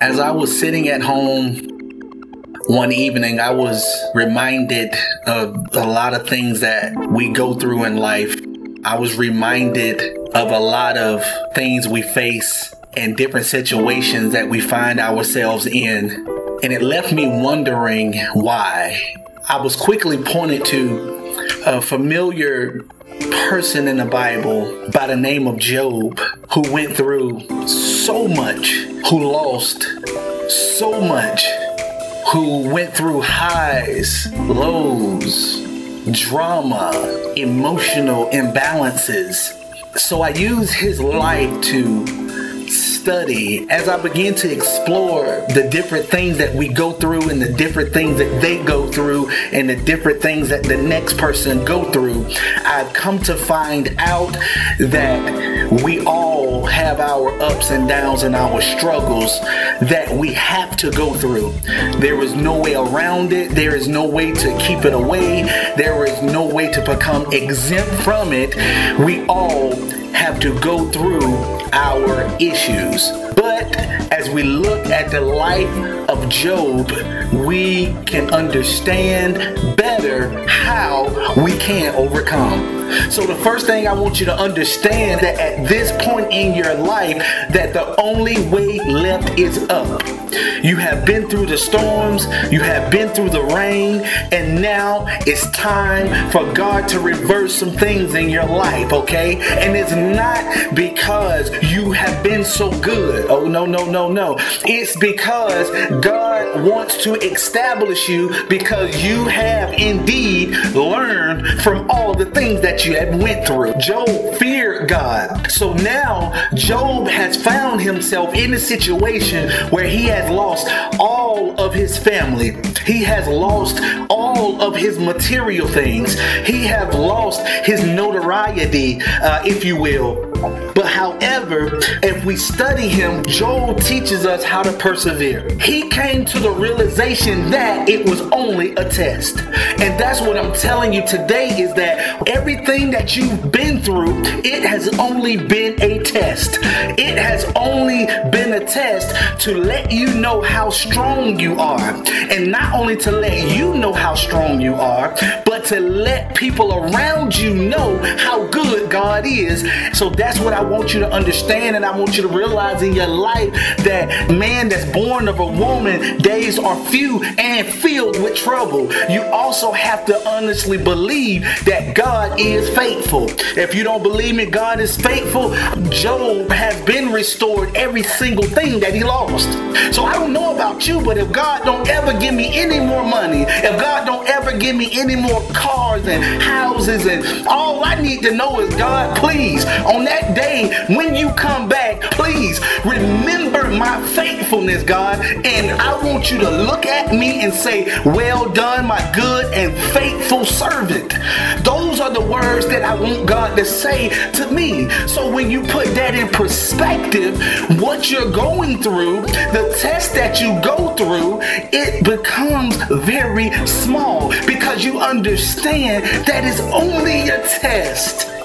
As I was sitting at home one evening, I was reminded of a lot of things that we go through in life. I was reminded of a lot of things we face and different situations that we find ourselves in. And it left me wondering why. I was quickly pointed to a familiar person in the Bible by the name of Job who went through so much, who lost so much, who went through highs, lows, drama, emotional imbalances. So I use his life to study, as I begin to explore the different things that we go through and the different things that they go through and the different things that the next person go through, I've come to find out that we all have our ups and downs and our struggles that we have to go through. There is no way around it. There is no way to keep it away. There is no way to become exempt from it. We all have to go through our issues. But as we look at the life of Job, we can understand better how we can overcome. So the first thing I want you to understand that at this point in your life that the only way left is up. You have been through the storms, you have been through the rain, and now it's time for God to reverse some things in your life, okay? And it's not because you have been so good. Oh, no, no, no, no. It's because God wants to establish you because you have indeed learned from all the things that you have went through. Job feared God. So now Job has found himself in a situation where he has lost all of his family. He has lost all of his material things. He has lost his notoriety, uh, if you will. But however, if we study him, Job teaches us how to persevere. He came to the realization that it was only a test. And that's what I'm telling you today is that everything that you've been through, it has only been a test. It has only been a test to let you know how strong you are. And not only to let you know how strong you are, but to let people around you know how good God is. So that's what I want you to understand and I want you to realize in your life that man that's born of a woman, days are few and filled with trouble. You also have to honestly believe that God is faithful. If you don't believe me, God is faithful. Job has been restored every single thing that he lost. So I don't know about you, but if God don't ever give me any more money, if God don't ever give me any more cars and houses and all I need to know is God, please, on that day when you come back, please remember my faithfulness, God. And I want you to look at me and say, Well done, my good and faithful servant. Those are the words that I want God to say to me. So when you put that in perspective, what you're going through, the test that you go through, it becomes very small because you understand that it's only a test.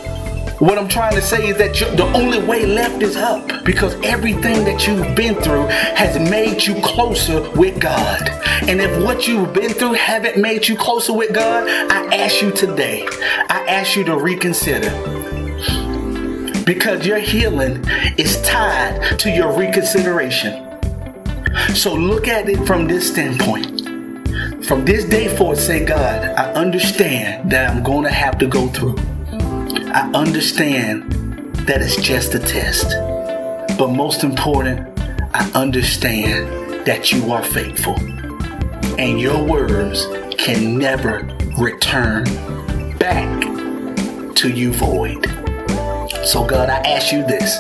What I'm trying to say is that the only way left is up because everything that you've been through has made you closer with God. And if what you've been through haven't made you closer with God, I ask you today, I ask you to reconsider because your healing is tied to your reconsideration. So look at it from this standpoint. From this day forward, say, God, I understand that I'm going to have to go through. I understand that it's just a test. But most important, I understand that you are faithful. And your words can never return back to you void. So, God, I ask you this.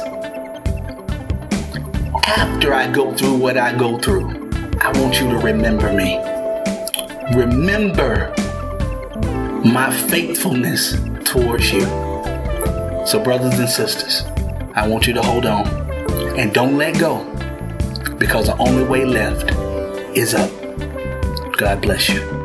After I go through what I go through, I want you to remember me. Remember my faithfulness towards you. So, brothers and sisters, I want you to hold on and don't let go because the only way left is up. God bless you.